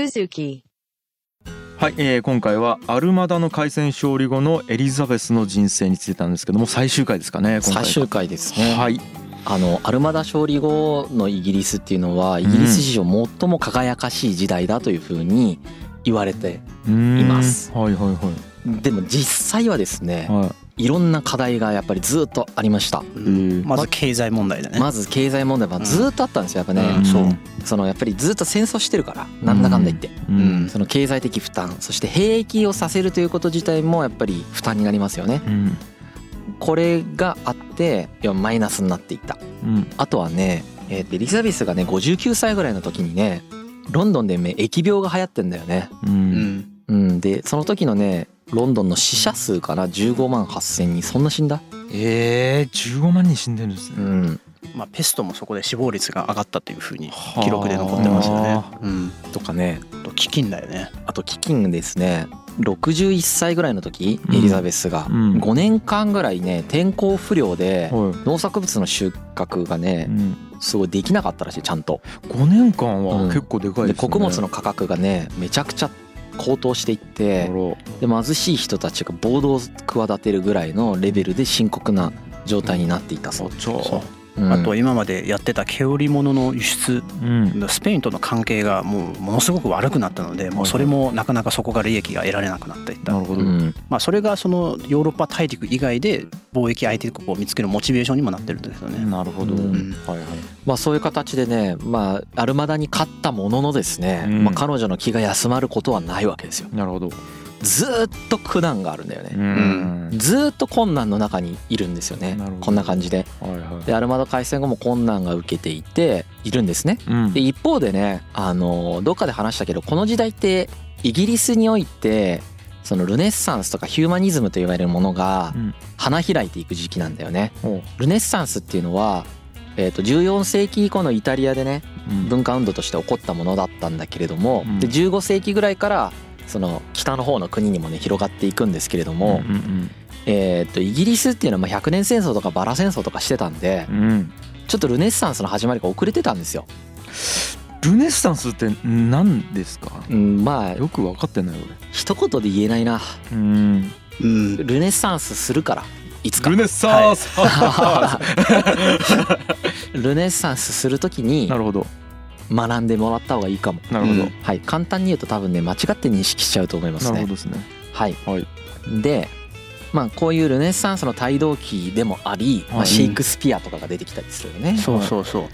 Suzuki. はい、えー今回はアルマダの海戦勝利後のエリザベスの人生についてなんですけども最終回ですかね今回。最終回ですね、はい。あのアルマダ勝利後のイギリスっていうのはイギリス史上最も輝かしい時代だというふうに言われています。はいはいでも実際はですねはいはいろんな課題がやっぱりずっとありました。ーまず経済問題だね。まず経済問題はずっとあったんですよやっぱね、うん。そう。そのやっぱりずっと戦争してるからなんだかんだ言って、ううん。ん。その経済的負担そして兵役をさせるということ自体もやっぱり負担になりますよね。うん。これがあっていやマイナスになっていった。うん。あとはね、えーエリザベスがね59歳ぐらいの時にねロンドンでね疫病が流行ってんだよね。ううんん。うん。でその時のねロンドンの死者数かな？15万8,000人。そんな死んだ？えー、15万人死んでるんですね。うん。まあペストもそこで死亡率が上がったというふうにはあ。記録で残ってますよね。うん。とかね。あと飢饉だよね。あと飢饉ですね。61歳ぐらいの時うん。エリザベスがうん。5年間ぐらいね天候不良ではい。農作物の収穫がうねん、すごいできなかったらしいちゃんと。5年間はうん。結構でかいでですね、穀物の価格がねめちゃくちゃ高騰していってで貧しい人たちが暴動を企てるぐらいのレベルで深刻な状態になっていたそう。あ、じゃあそう。うん。あと今までやってた毛織物の輸出うん。スペインとの関係がもうものすごく悪くなったのでもうそれもなかなかそこから利益が得られなくなっていった。なるほど、うんまあそれがそのヨーロッパ大陸以外で貿易相手国を見つけるモチベーションにもなってるんですよね。なるほど、うん。はいはい。まあそういう形でねまあアルマダに勝ったもののですね、うん。まあ、彼女の気が休まることはないわけですよ。なるほどずーっと苦難があるんだよね、ん。ずーっと困難の中にいるんですよね。こんな感じで。はいはい。でアルマダ海戦後も困難が受けていているんですね。うん。で一方でねあのどっかで話したけどこの時代ってイギリスにおいてそのルネッサンスとかヒューマニズムと言われるものがうん。花開いていく時期なんだよね。おう。ルネッサンスっていうのは、えー、と14世紀以降のイタリアでねうん。文化運動として起こったものだったんだけれども、うん。で15世紀ぐらいからその北の方の国にもね広がっていくんですけれども、うんうんえー、とイギリスっていうのはまあ100年戦争とかバラ戦争とかしてたんでちょっとルネッサンスの始まりが遅れてたんですよ。ルネッサンスって何ですか？うん、まあよく分かってない一言で言えないな。俺うん。うん、ルネッサンスするからいつか。ルネッサンス、ルネッサンスするときになるほど学んでもらった方がいいかも。なるほど、うん。はい、簡単に言うと多分ね間違って認識しちゃうと思いますね。なるほど。ですね。はい、はい。でまあこういうルネッサンスの帯同期でもあり、まあ、はいシェイクスピアとかが出てきたりするよね。そうそうそう。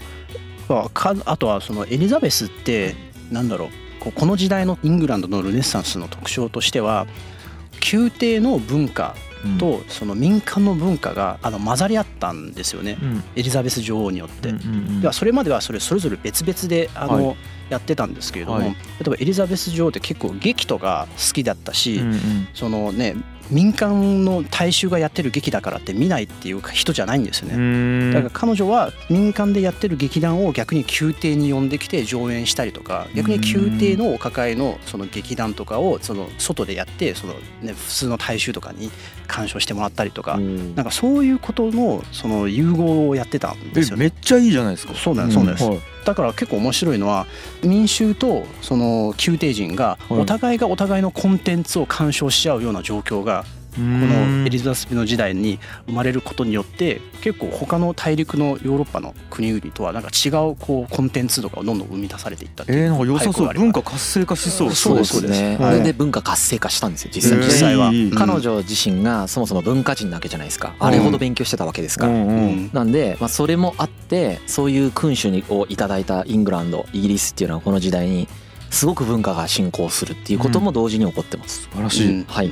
まあかあとはそのエリザベスってなんだろう。こうこの時代のイングランドのルネッサンスの特徴としては宮廷の文化とその民間の文化があの混ざり合ったんですよね。うん。エリザベス女王によって。ではそれまではそれそれぞれ別々であの、はやってたんですけれども、はい。例えばエリザベス女王って結構劇とか好きだったし、うんうん。そのね民間の大衆がやってる劇だからって見ないっていう人じゃないんですよね。うん。だから彼女は民間でやってる劇団を逆に宮廷に呼んできて上演したりとか逆に宮廷のお抱えのその劇団とかをその外でやってその、ね、普通の大衆とかに鑑賞してもらったりとか、うんなんかそういうことのその融合をやってたんですえよね。めっちゃいいじゃないですか。そうなんですそうなんです、はい。だから結構面白いのは民衆とその宮廷人がはい。お互いがお互いのコンテンツを鑑賞し合うような状況がのエリザベスの時代に生まれることによって結構他の大陸のヨーロッパの国々とはなんか違うこうコンテンツとかをどんどん生み出されていったっていうえー、なんか良さそう。文化活性化しそう。そうですそうですね。はい。それで文化活性化したんですよ実際えー実際は。いい。いい彼女自身がそもそも文化人なわけじゃないですか。あれほど勉強してたわけですか。ら。うんうん。うん。なんで、まあ、それもあってそういう君主にをいただいたイングランドイギリスっていうのはこの時代にすごく文化が進行するっていうことも同時に起こってます。素晴らしい、うん。はい、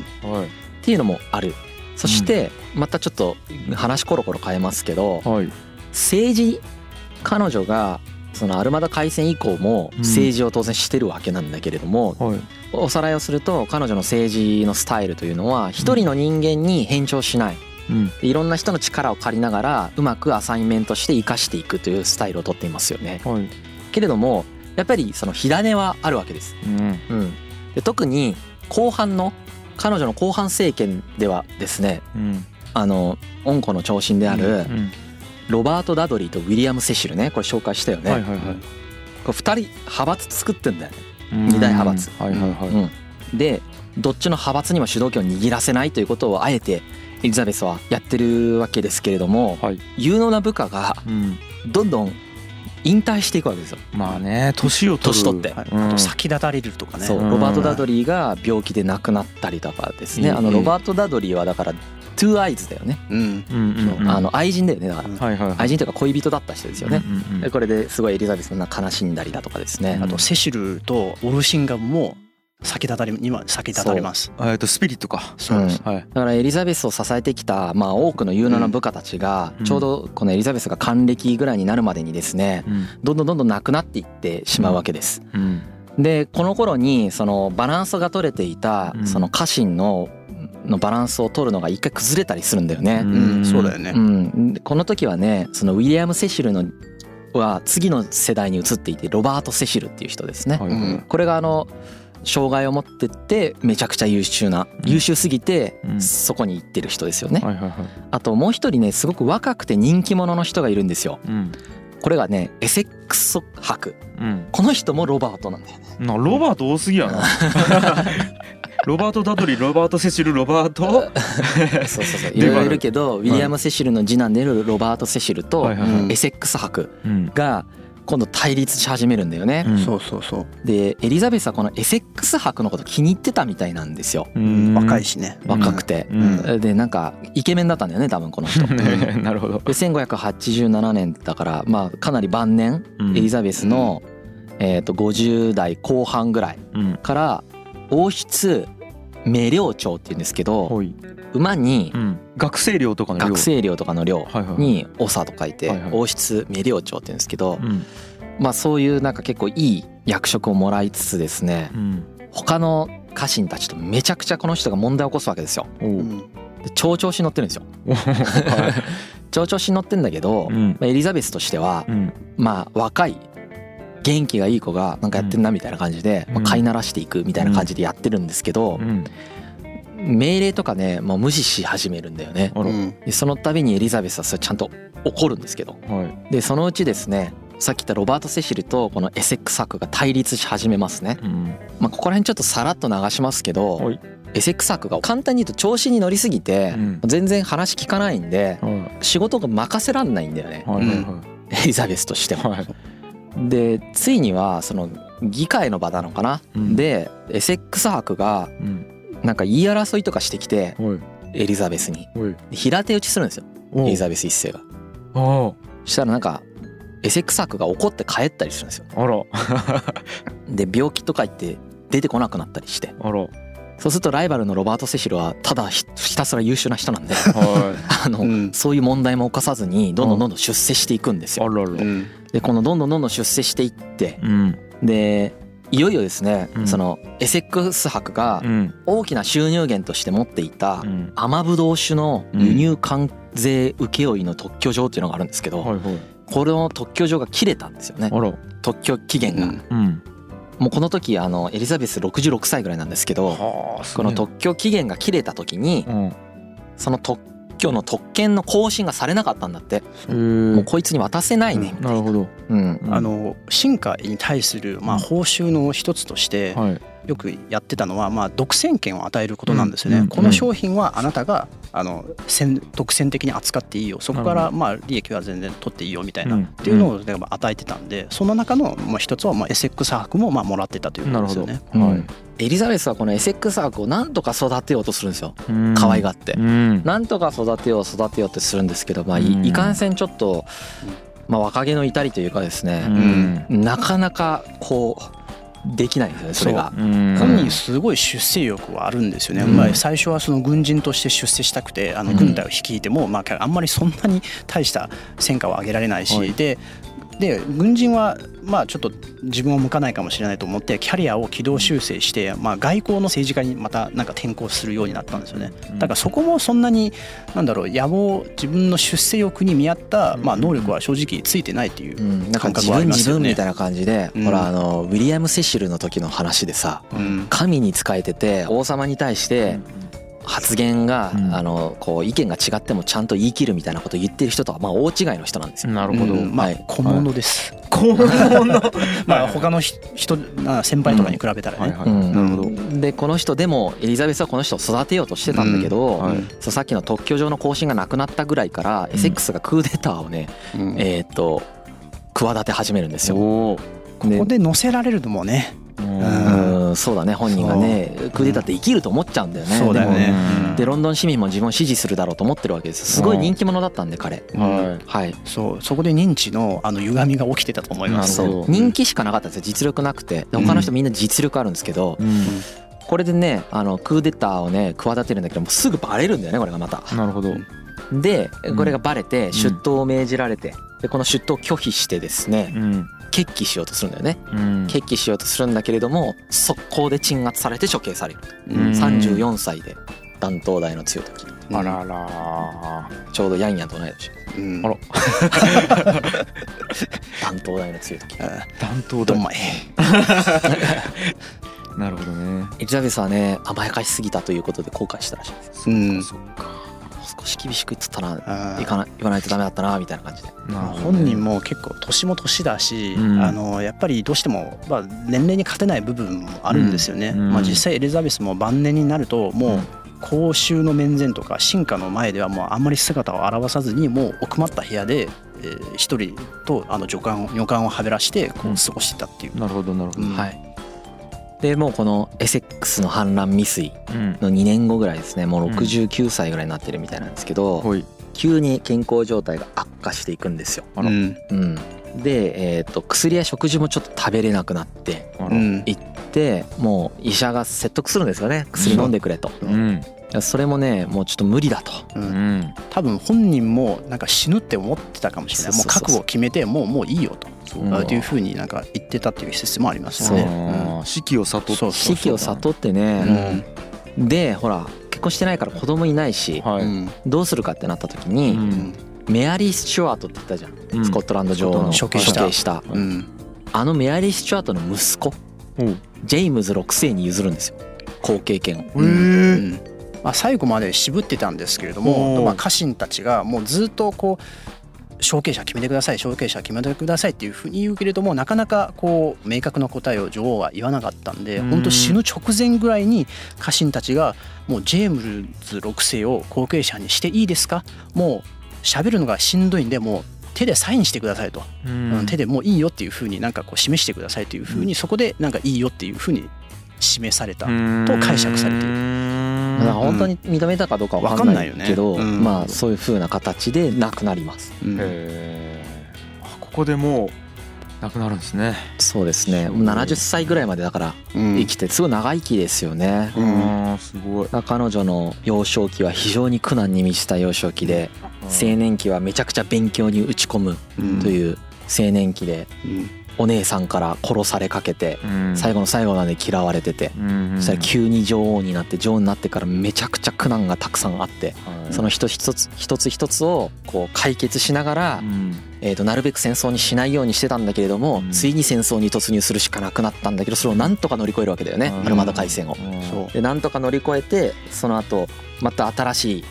っはいていうのもある。そしてまたちょっと話コロコロ変えますけどはい。政治彼女がそのアルマダ海戦以降もうん。政治を当然してるわけなんだけれども、はい。おさらいをすると彼女の政治のスタイルというのは一人の人間に偏重しない。うん。でいろんな人の力を借りながらうまくアサインメントして生かしていくというスタイルをとっていますよね。はい。けれどもやっぱりその火種はあるわけです。うん。うん、で特に後半の彼女の後半政権ではですねうん。あの恩子の長身であるうんロバート・ダドリーとウィリアム・セシルねこれ紹介したよね。はいはいはい。これ2人派閥作ってんだよね。うん。二大派閥。はいはいはい、うん、でどっちの派閥にも主導権を握らせないということをあえてエリザベスはやってるわけですけれどもはい。有能な部下がうん、どんどん引退していくわけですよ。まあね年を年取って。はい。うん。あと先立たれるとかね。そううん。ロバート・ダドリーが病気で亡くなったりとかですね。うん。あのロバート・ダドリーはだから two eyes だよね、うん。うあの愛人だよねだから。うんはいはいはい。愛人というか恋人だった人ですよね。うんうんうんでこれですごいエリザベスが悲しんだりだとかですね、うんあとセシルとウォルシンガムも先立たれ今先立たれます。えっとスピリットか。そうです。はい。だからエリザベスを支えてきた、まあ、多くの有能な部下たちがうん。ちょうどこのエリザベスが還暦ぐらいになるまでにですねうん。どんどんどんどんなくなっていってしまうわけです。うん。でこの頃にそのバランスが取れていたうん。その家臣ののバランスを取るのが一回崩れたりするんだよね。うん。そうだようねこの時はねそのウィリアム・セシルのは次の世代に移っていてロバート・セシルっていう人ですね。はいはいうんこれがあの障害を持ってってめちゃくちゃ優秀なうん。優秀すぎてうん。そこに行ってる人ですよね。はいはいはい。あともう一人ねすごく若くて人気者の人がいるんですよ。うん。これがねエセックス伯。うん。この人もロバートなんだよね。なロバート多すぎやな。ロバート・ダドリーロバート・セシルロバート？そうそうそう。いでろいろいるけどウィリアム・セシルの次男であるロバート・セシルとエセックス伯うん。が今度対立し始めるんだよね。うん。そうそうそう。でエリザベスはこのエセックス伯のこと気に入ってたみたいなんですよ。うん。若いしね。若くて。うん。でなんかイケメンだったんだよね多分この人。なるほど。で1587年だからまあかなり晩年エリザベスの、えー、と50代後半ぐらいうんから王室名領長っていうんですけど馬にうん。学生寮とかの寮。学生寮とかの寮に長と書いてはいはい。王室名領長っていうんですけどうん。まあそういうなんか結構いい役職をもらいつつですねうん。他の家臣たちとめちゃくちゃこの人が問題を起こすわけですよ。で超調子に乗ってるんですよ。は超調子に乗ってんだけど、いうん。まあエリザベスとしてはうん。まあ若い元気がいい子がなんかやってんなみたいな感じで、うん。まあ、飼いならしていくみたいな感じでやってるんですけどう、ん命令とかねもう無視し始めるんだよね。うん。でその度にエリザベスはそれちゃんと怒るんですけど。はい。でそのうちですねさっき言ったロバート・セシルとこのエセックス博が対立し始めますね。うん。まあ、ここら辺ちょっとさらっと流しますけど、はい。エセックス博が簡単に言うと調子に乗りすぎてうん。全然話聞かないんでは仕事が任せらんないんだよね。いはいはい。エリザベスとしても。はい。でついにはその議会の場なのかな、うん。でエセックス博がうんなんか言い争いとかしてきてはい。エリザベスに。平手打ちするんですよ。エリザベス一世が。あしたらなんかエセックス博が怒って帰ったりするんですよ。ああら。で病気とか言って出てこなくなったりして。あら。そうするとライバルのロバート・セシルはただひひたすら優秀な人なんで。は あの、うん。そういう問題も起こさずにどんどんどんどん出世していくんですよ。いあらら。うんでこのどんどんどんどん出世していってうん。でいよいよですね、うん。そのエセックス博がうん。大きな収入源として持っていたうん。甘ぶどう酒の輸入関税請負の特許状っていうのがあるんですけど、この特許状が切れたんですよね。特許期限が、うん。うん。もうこの時あのエリザベス66歳ぐらいなんですけどはあこの特許期限が切れた時にうん。その特許の特権の更新がされなかったんだって。もうこいつに渡せないね。みたなるほど。うん。あの進化に対するまあ報酬の一つとしてはい。よくやってたのはまあ独占権を与えることなんですよね、うん。うん。この商品はあなたがあの先独占的に扱っていいよ。そこかなるほらまあ利益は全然取っていいよみたいな、うん。っていうのをでも与えてたんでその中のまあ一つはまあエセックス博もまあもらってたということですよね。うん。はい。エリザベスはこのエセックス博をなんとか育てようとするんですよ。うん。可愛がって。うん。なんとか育てよう育てようってするんですけどまあいかんせんちょっとまあ若気の至りというかですうねん。なかなかこうできないんですよねそれが。う。ん。本人すごい出世欲はあるんですよね、うん。まあ、最初はその軍人として出世したくてあのうん。軍隊を率いても、まあ、あんまりそんなに大した戦果を上げられないし、はい。でで軍人はまあちょっと自分を向かないかもしれないと思ってキャリアを軌道修正して、まあ、外交の政治家にまたなんか転向するようになったんですよね。だからそこもそんなになんだろう野望自分の出世欲に見合った、まあ、能力は正直ついてないっていううん、なんか感覚自分はありますよね。自分みたいな感じで、うん。ほらあのウィリアム・セシルの時の話でさうん。神に仕えてて王様に対して発言が、うん。あのこう意見が違ってもちゃんと言い切るみたいなことを言ってる人とはまあ大違いの人なんですよ。なるほど、うん。まあはい。小物です、この まあ他のひ人まあ先輩とかに比べたらね、はいはい、うん。なるほど、でこの人でもエリザベスはこの人を育てようとしてたんだけど、はい。そうさっきの特許上の更新がなくなったぐらいから、うん。エセックスがクーデターをね、うん。えーっと企て始めるんですよ。ここで乗せられるのもね、うん。うんそうだね本人がねクーデターって生きると思っちゃうんだよね。そうだよね。うん。でロンドン市民も自分を支持するだろうと思ってるわけですよ。すごい人気者だったんで彼。ははい。そう。そこで認知のあの歪みが起きてたと思います。人気しかなかったんですよ。実力なくて。で他の人みんな実力あるんですけどい、うん。これでねあのクーデターをね企てるんだけどもうすぐバレるんだよねこれがまた。なるほど、でうんこれがバレて出頭を命じられてでこの出頭を拒否してですねうん。決起しようとするんだよね。うん。決起しようとするんだけれども速攻で鎮圧されて処刑される。うん。34歳で弾頭代の強い時。あらら。ちょうどヤンヤンと同い年。うん。あら。弾頭代の強い時。あ弾頭だどんまい。なるほどね。エリザベスはね甘やかしすぎたということで後悔したらしいですうん。そっかもう少し厳しく言っとったなあー。行かな言わないとダメだったなみたいな感じで。なるほどね。本人も結構年も年だし、うん。あのやっぱりどうしても、まあ、年齢に勝てない部分もあるんですよね、うん。まあ、実際エリザベスも晩年になるともう公衆の面前とか進化の前ではもうあんまり姿を現さずにもう奥まった部屋で、えー一人とあの女官女官をはべらしてこうん。う過ごしてたっていう、なるほどなるほど、うん。はいでもうこのエセックスの反乱未遂うんの2年後ぐらいですね。もううん69歳ぐらいになってるみたいなんですけど、急に健康状態が悪化していくんですよ。うん。うん、で、えー、と薬や食事もちょっと食べれなくなってあら。うん。行ってもう医者が説得するんですよね。薬飲んでくれと。うん。それもねもうちょっと無理だと。ううん。ん多分本人もなんか死ぬって思ってたかもしれない。もうそうそうそう。覚悟を決めてもうもういいよとそうあっていうふうになんか言ってたっていう説もありますよね。あー死期を悟ってそう。そう死期を悟ってうね、んでほら結婚してないから子供いないしどうするかってなった時うに、ん。メアリー・スチュワートって言ったじゃん、うん。スコットランド女王の処刑した。処刑した。うん。あのメアリー・スチュワートの息子ジェイムズ6世に譲るんですよ。後継権を。まあ、最後まで渋ってたんですけれどおも、ー。まあ、家臣たちがもうずっとこう承継者決めてください承継者決めてくださいっていうふうに言うけれどもなかなかこう明確な答えを女王は言わなかったんでうん。本当死ぬ直前ぐらいに家臣たちがもうジェームズ6世を後継者にしていいですか？もう喋るのがしんどいんでもう手でサインしてくださいと、ううんん手でもういいよっていうふうになんかこう示してくださいというふうにそこでなんかいいよっていうふうに示された。と解釈されている。るだから本当に認めたかどうかわかんないけど、ね。うん。まあそういう風な形で亡くなります。うん。へえここでもう亡くなるんですね。そうですね。もう70歳ぐらいまでだからうん。生きてすごい長生きですよね。うん。すごい。彼女の幼少期は非常に苦難に満ちた幼少期で青年期はめちゃくちゃ勉強に打ち込むうん。という青年期でうんお姉さんから殺されかけてうん。最後の最後まで嫌われててうんそしたら急に女王になって女王になってからめちゃくちゃ苦難がたくさんあってはいその一つ一つ一つ一つをこう解決しながらうん。えー、となるべく戦争にしないようにしてたんだけれども、うん。ついに戦争に突入するしかなくなったんだけどそれをなんとか乗り越えるわけだよね、うん。アルマダ海戦を。でなんとか乗り越えてその後また新しい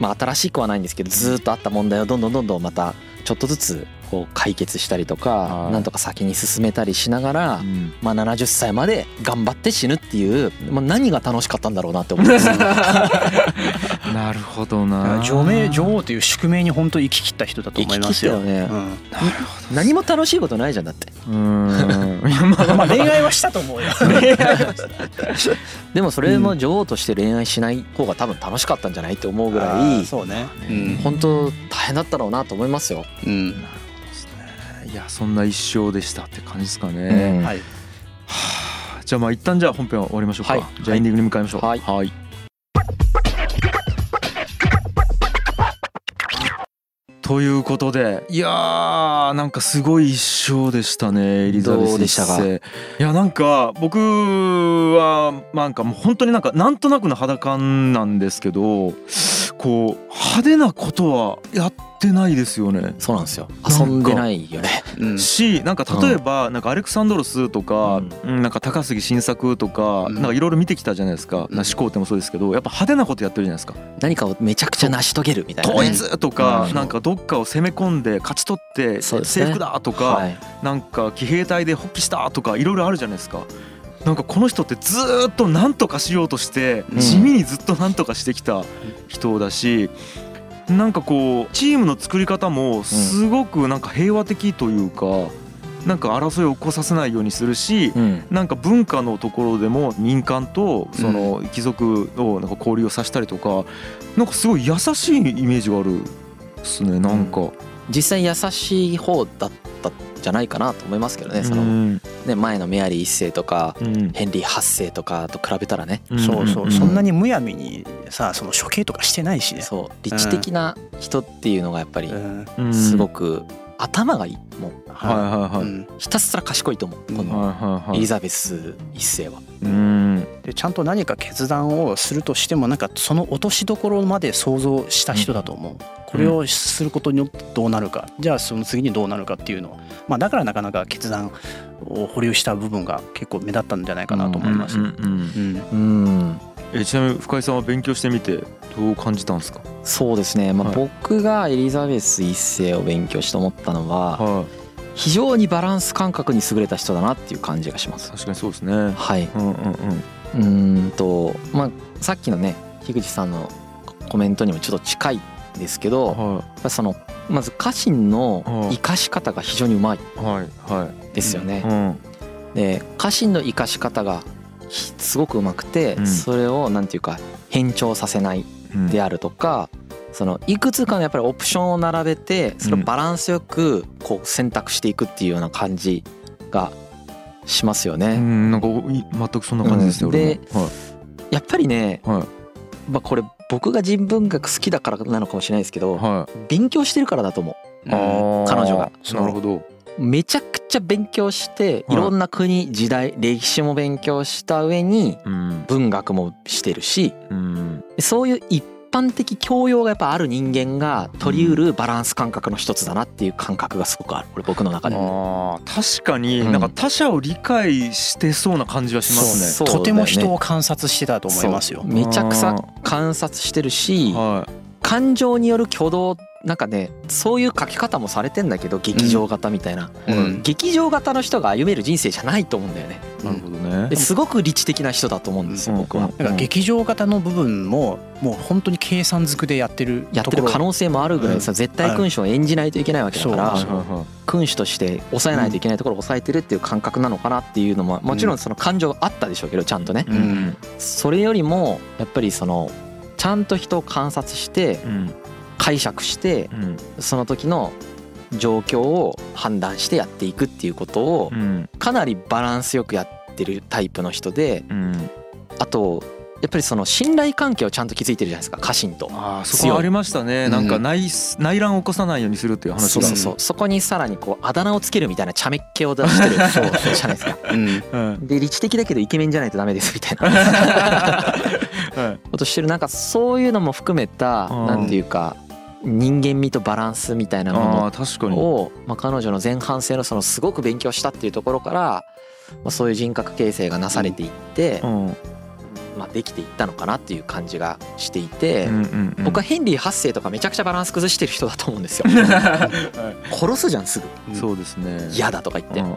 まあ新しくはないんですけどずーっとあった問題をどんどんどんどんまたちょっとずつこう解決したりとかはいなんとか先に進めたりしながら、うんまあ、70歳まで頑張って死ぬっていう、まあ、何が楽しかったんだろうなって思います なるほどな女名女王という宿命に本当生き切った人だと思いますよ。生き切ったよねうんなるほ何も楽しいことないじゃんだってどうーん まあまあ恋愛はしたと思うよ。でもそれも女王として恋愛しない方が多分楽しかったんじゃないって思うぐらいそうね。本当大変だったろうなと思いますよ。うん。いやそんな一生でしたって感じですかうね、ん。はい。はあじゃあまあ一旦じゃあ本編は終わりましょうか、はい。じゃあエンディングに向かいましょう。はい。はい。ということでいやーなんかすごい一生でしたねエリザベスどうでしたか？一世いやなんか僕はなんかもう本当になんかなんとなくの肌感なんですけどこう派手なことはやってないですよね。そうなんですよ。遊んでないよね。うん。しなんか例えばなんかアレクサンドロスとか、うん。なんか高杉晋作とかうん。なんかいろいろ見てきたじゃないですか、うん。な始皇帝もそうですけどやっぱ派手なことやってるじゃないですか。何かをめちゃくちゃ成し遂げるみたいな、ね、統一とかうん。なんかどっかを攻め込んで勝ち取ってそうですね。征服だとかはい、なんか騎兵隊で発揮したとかいろいろあるじゃないですか。なんかこの人ってずーっと何とかしようとしてうん。地味にずっと何とかしてきた人だしなんかこうチームの作り方もすごくなんか平和的というかなんか争いを起こさせないようにするしうん。なんか文化のところでも民間とその貴族をなんか交流をさせたりとかなんかすごい優しいイメージがあるですねなんか。実際優しい方だっじゃないかなと思いますけどねそのうんね前のメアリー一世とかうん。ヘンリー八世とかと比べたらね。そうそう、ん。そんなにむやみにさその処刑とかしてないしね。そう。理知的な人っていうのがやっぱりすごく頭がいいもうはいはいはい。うん。ひたすら賢いと思う。このエリザベス一世は。うん。でちゃんと何か決断をするとしてもなんかその落としどころまで想像した人だと思う。これをすることによってどうなるか。じゃあその次にどうなるかっていうのを、まあ、だからなかなか決断を保留した部分が結構目立ったんじゃないかなと思います。ううんん。うん。うんえちなみに深井さんは勉強してみてどう感じたんですか？そうですね、まあはい。僕がエリザベス一世を勉強して思ったのはは非常にバランス感覚に優れた人だなっていう感じがします。い確かにそうですね。うんはい、うんうんうーんとまあさっきのね樋口さんのコメントにもちょっと近いんですけど、はぱりそのまず家臣のはい。生かし方が非常にうまいですよね。うんで家臣の生かし方がひすごくうまくて、うん。それをなんていうか変調させないうん。であるとか、そのいくつかのやっぱりオプションを並べてそれをバランスよくこう選択していくっていうような感じがしますようね。んなんかい全くそんな感じですよでもやっぱりね、はい。まあ、これ僕が人文学好きだからなのかもしれないですけど、はい。はい勉強してるからだと思あー彼女が。なるほど。うめちゃくちゃ勉強してはいいろんな国時代歴史も勉強した上にうん。文学もしてるしうん。そういう一般的教養がやっぱある人間が取りうるバランス感覚の一つだなっていう感覚がすごくある。これ僕の中で。あー確かにうん。なんか他者を理解してそうな感じはしますね。そうとても人を観察してたと思いますよ。めちゃくちゃ観察してるしはい。感情による挙動なんかねそういう書き方もされてんだけど劇場型みたいな、うん。劇場型の人が歩める人生じゃないと思うんだよね。なるほどね。ですごく理知的な人だと思うんですようん。僕は。劇場型の部分ももう本当に計算づくでやってるやってる可能性もあるぐらいさ絶対君主を演じないといけないわけだから君主として抑えないといけないところを抑えてるっていう感覚なのかなっていうのももちろんその感情があったでしょうけどちゃんとね。うん。それよりもやっぱりそのちゃんと人を観察してうん解釈してうん。その時の状況を判断してやっていくっていうことをうん。かなりバランスよくやってるタイプの人でうん。あとやっぱりその信頼関係をちゃんと築いてるじゃないですか家臣と。あーそこありましたね。なんかうん。内内乱を起こさないようにするっていう話が。そうそうそう。そこにさらにこうあだ名をつけるみたいな茶目っ気を出してる そう。じゃないですか。うん。うん。で理知的だけどイケメンじゃないとダメですみたいな。はい。ことしてる。なんかそういうのも含めたうん。なんていうか人間味とバランスみたいなあもあ確かに。のを、まあ、彼女の前半生のそのすごく勉強したっていうところから、まあ、そういう人格形成がなされていって、うんまあ、できていったのかなっていう感じがしていて、うんうんうん。僕はヘンリー8世とかめちゃくちゃバランス崩してる人だと思うんですよ。殺すじゃんすぐ。そうですね。嫌だとか言って。うん。うん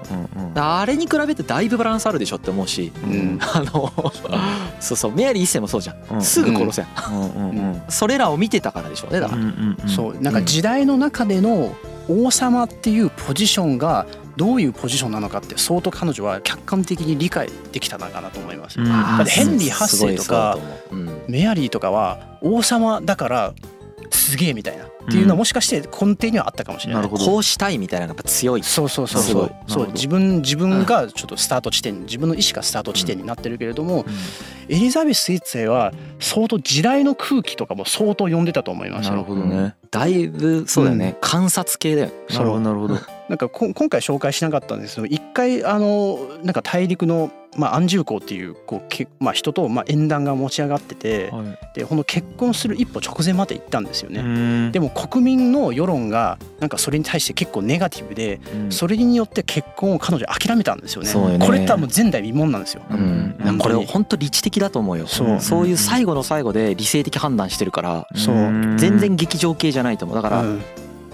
うん。あれに比べてだいぶバランスあるでしょって思うしうん。あの そうそうメアリー一世もそうじゃん、うんすぐ殺せん、うんうんうん。それらを見てたからでしょうねだから、うんうんうん。そうなんか時代の中での王様っていうポジションがどういうポジションなのかって相当彼女は客観的に理解できたのかなと思います。うん。だってヘンリー8すごい世とかメアリーとかは王様だからすげえみたいなっていうのはもしかして根底にはあったかもしれない。なるほど。こうしたいみたいなのがやっぱ強い。そうそうそうそう。そう。自分自分がちょっとスタート地点自分の意思がスタート地点になってるけれども、うん。エリザベス一世は相当時代の空気とかも相当読んでたと思いますよ。なるほどね。だいぶそうだよね、観察系だよね。なるほどなるほどなんかこ今回紹介しなかったんですけど一回あのなんか大陸のまあ安住港っていうこうけまあ人とまあ縁談が持ち上がっててはい。でこの結婚する一歩直前まで行ったんですようね。ん。でも国民の世論がなんかそれに対して結構ネガティブでうん。それによって結婚を彼女諦めたんですよね。ね。これってもう前代未聞なんですよ。うん。うん。これ本当理知的だと思うよ。そう。そういう最後の最後で理性的判断してるからそう。ん全然激情系じゃないと思う。だからうん。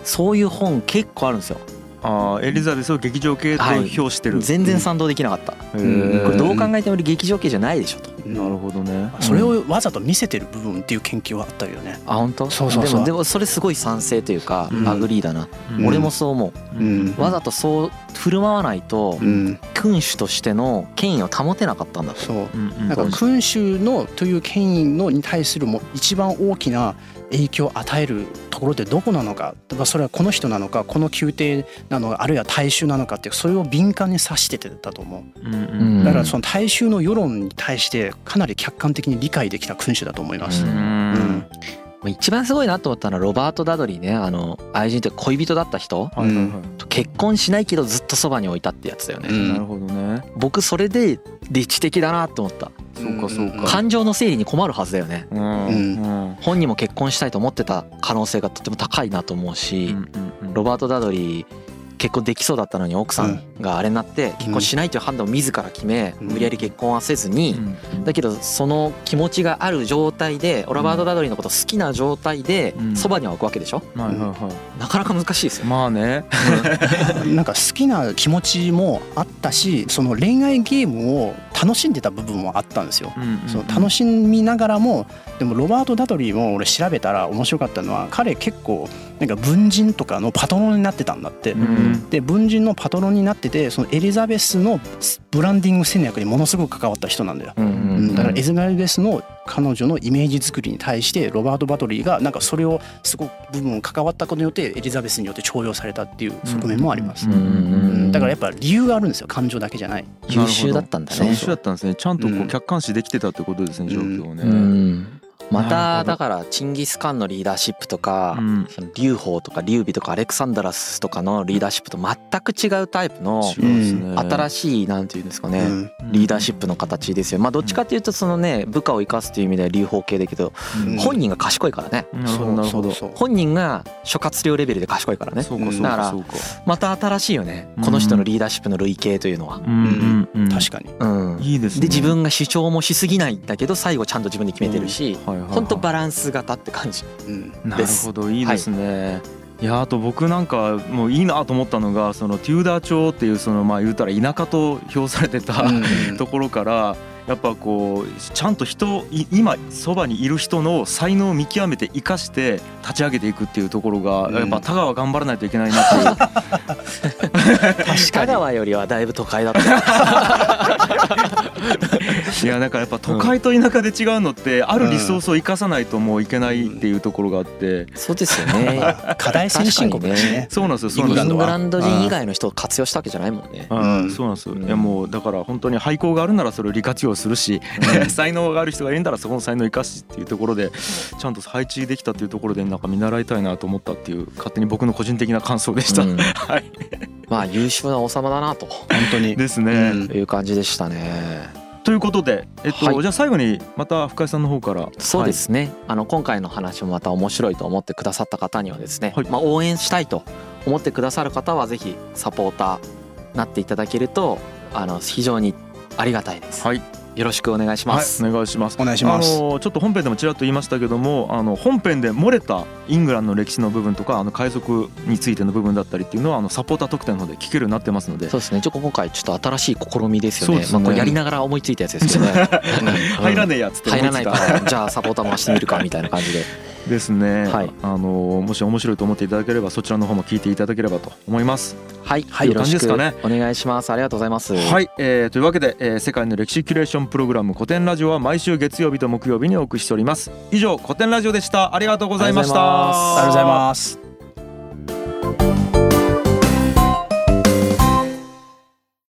そういう本結構あるんですよあーエリザベスを激情系と評してる、全然賛同できなかった。へーこれどう考えても激情系じゃないでしょと。なるほどね。それをわざと見せてる部分っていう研究はあったよね。あ本当？そうそうそう。でもでもそれすごい賛成というかうん。 agree だな。うん。俺もそう思う。うん。わざとそう振る舞わないとうん、君主としての権威を保てなかったんだと。そう。うんうん。なんか君主のという権威のに対するも一番大きな影響を与えるところってどこなのか？まあそれはこの人なのかこの宮廷なのかあるいは大衆なのかってそれを敏感に指しててたと思う。うんうん。うんだからその大衆の世論に対してかなり客観的に理解できた君主だと思います。ううんん一番すごいなと思ったのはロバート・ダドリーね。あの愛人って恋人だった人。はいはいはい。と結婚しないけどずっとそばに置いたってやつだよね、うん。なるほどね。僕それで理知的だなと思った。そうかそうか。感情の整理に困るはずだよね。うん。うん。うん本人も結婚したいと思ってた可能性がとても高いなと思うし、うん。ロバート・ダドリー結婚できそうだったのに奥さんがあれになって結婚しないという判断を自ら決めうん。無理やり結婚はせずにうん。だけどその気持ちがある状態でロバート・ダドリーのこと好きな状態でうん。そばには置くわけでしょ？はいはいはなかなか難しいですいよ。まあね。なんか好きな気持ちもあったしその恋愛ゲームを楽しんでた部分もあったんですよ。そう楽しみながらもでもロバート・ダドリーも俺調べたら面白かったのは彼結構なんか文人とかのパトロンになってたんだって。うんで文人のパトロンになっててそのエリザベスのブランディング戦略にものすごく関わった人なんだよ。うんうんうんだからエリザベスの彼女のイメージ作りに対してロバート・バトリーがなんかそれをすごく部分を関わったことによってエリザベスによって重用されたっていう側面もあります。うんうんうんうんだからやっぱ理由があるんですよ感情だけじゃない。優秀だったんだね優秀だったんですねちゃんとこううん客観視できてたってことですね状況をねうんまただからチンギス・カンのリーダーシップとかうん。その劉邦とか劉備とかアレクサンダラスとかのリーダーシップと全く違うタイプの新しいなんていうんですかねうん。リーダーシップの形ですよ。まあどっちかっていうとそのね部下を生かすという意味では劉邦系だけどうん。本人が賢いからね。なるほど本人が諸葛亮レベルで賢いからねそうかそうだからまた新しいよねうんこの人のリーダーシップの類型という。のはうんうん。うん確かに。うん。いいですね。で自分が主張もしすぎないんだけど最後ちゃんと自分で決めてるしはいはいはい。ほんとバランス型って感じ。うん。なるほどいいですね、い、やあと僕なんかもういいなと思ったのがそのテューダー朝っていうそのまあ言うたら田舎と評されてた、うん。ところからやっぱこうちゃんと人い今そばにいる人の才能を見極めて生かして立ち上げていくっていうところがうん。やっぱ田川頑張らないといけないなっていう。香川よりはだいぶ都会だった。いやだからやっぱ都会と田舎で違うのってあるリソースを生かさないともういけないっていうところがあって。そうですよね。課題先進国だしね。そうなんですよ。そうイなんですよングランド人以外の人を活用したわけじゃないもんね。うんうんそうなんですよ、うんいやもうだから本当に廃校があるならそれを利活用するし、才能がある人がいるんだらそこの才能を生かしっていうところでちゃんと配置できたっていうところでなんか見習いたいなと思ったっていう勝手に僕の個人的な感想でした、うん。はい。まあ優秀な王様だなと。本当に。ですね、うん。いう感じでしたね。ということで、えっとはい。じゃあ最後にまた深井さんの方から。そうですね、あの今回の話もまた面白いと思ってくださった方にはですね、はい。まあ、応援したいと思ってくださる方はぜひサポーターなっていただけるとあの非常にありがたいです、はい、よろしくお願いします、はい、お願いします。お願いします。あのちょっと本編でもちらっと言いましたけどもあの本編で漏れたイングランドの歴史の部分とかあの海賊についての部分だったりっていうのはあのサポーター特典の方で聞けるようになってますので。そうですね。ちょっと今回ちょっと新しい試みですよね。そうですね。まあ、これやりながら思いついたやつですけどね。入らねえやつって思入らないか。らじゃあサポーター回してみるかみたいな感じでですね、はい。あのもし面白いと思っていただければそちらの方も聞いていただければと思います。はい、はい。よろしくいい感じですかね。お願いします。ありがとうございます。はい、えーというわけで、えー世界の歴史キュレーションプログラム古典ラジオは毎週月曜日と木曜日にお送りしております。以上古典ラジオでした。ありがとうございました。ありがとうございます。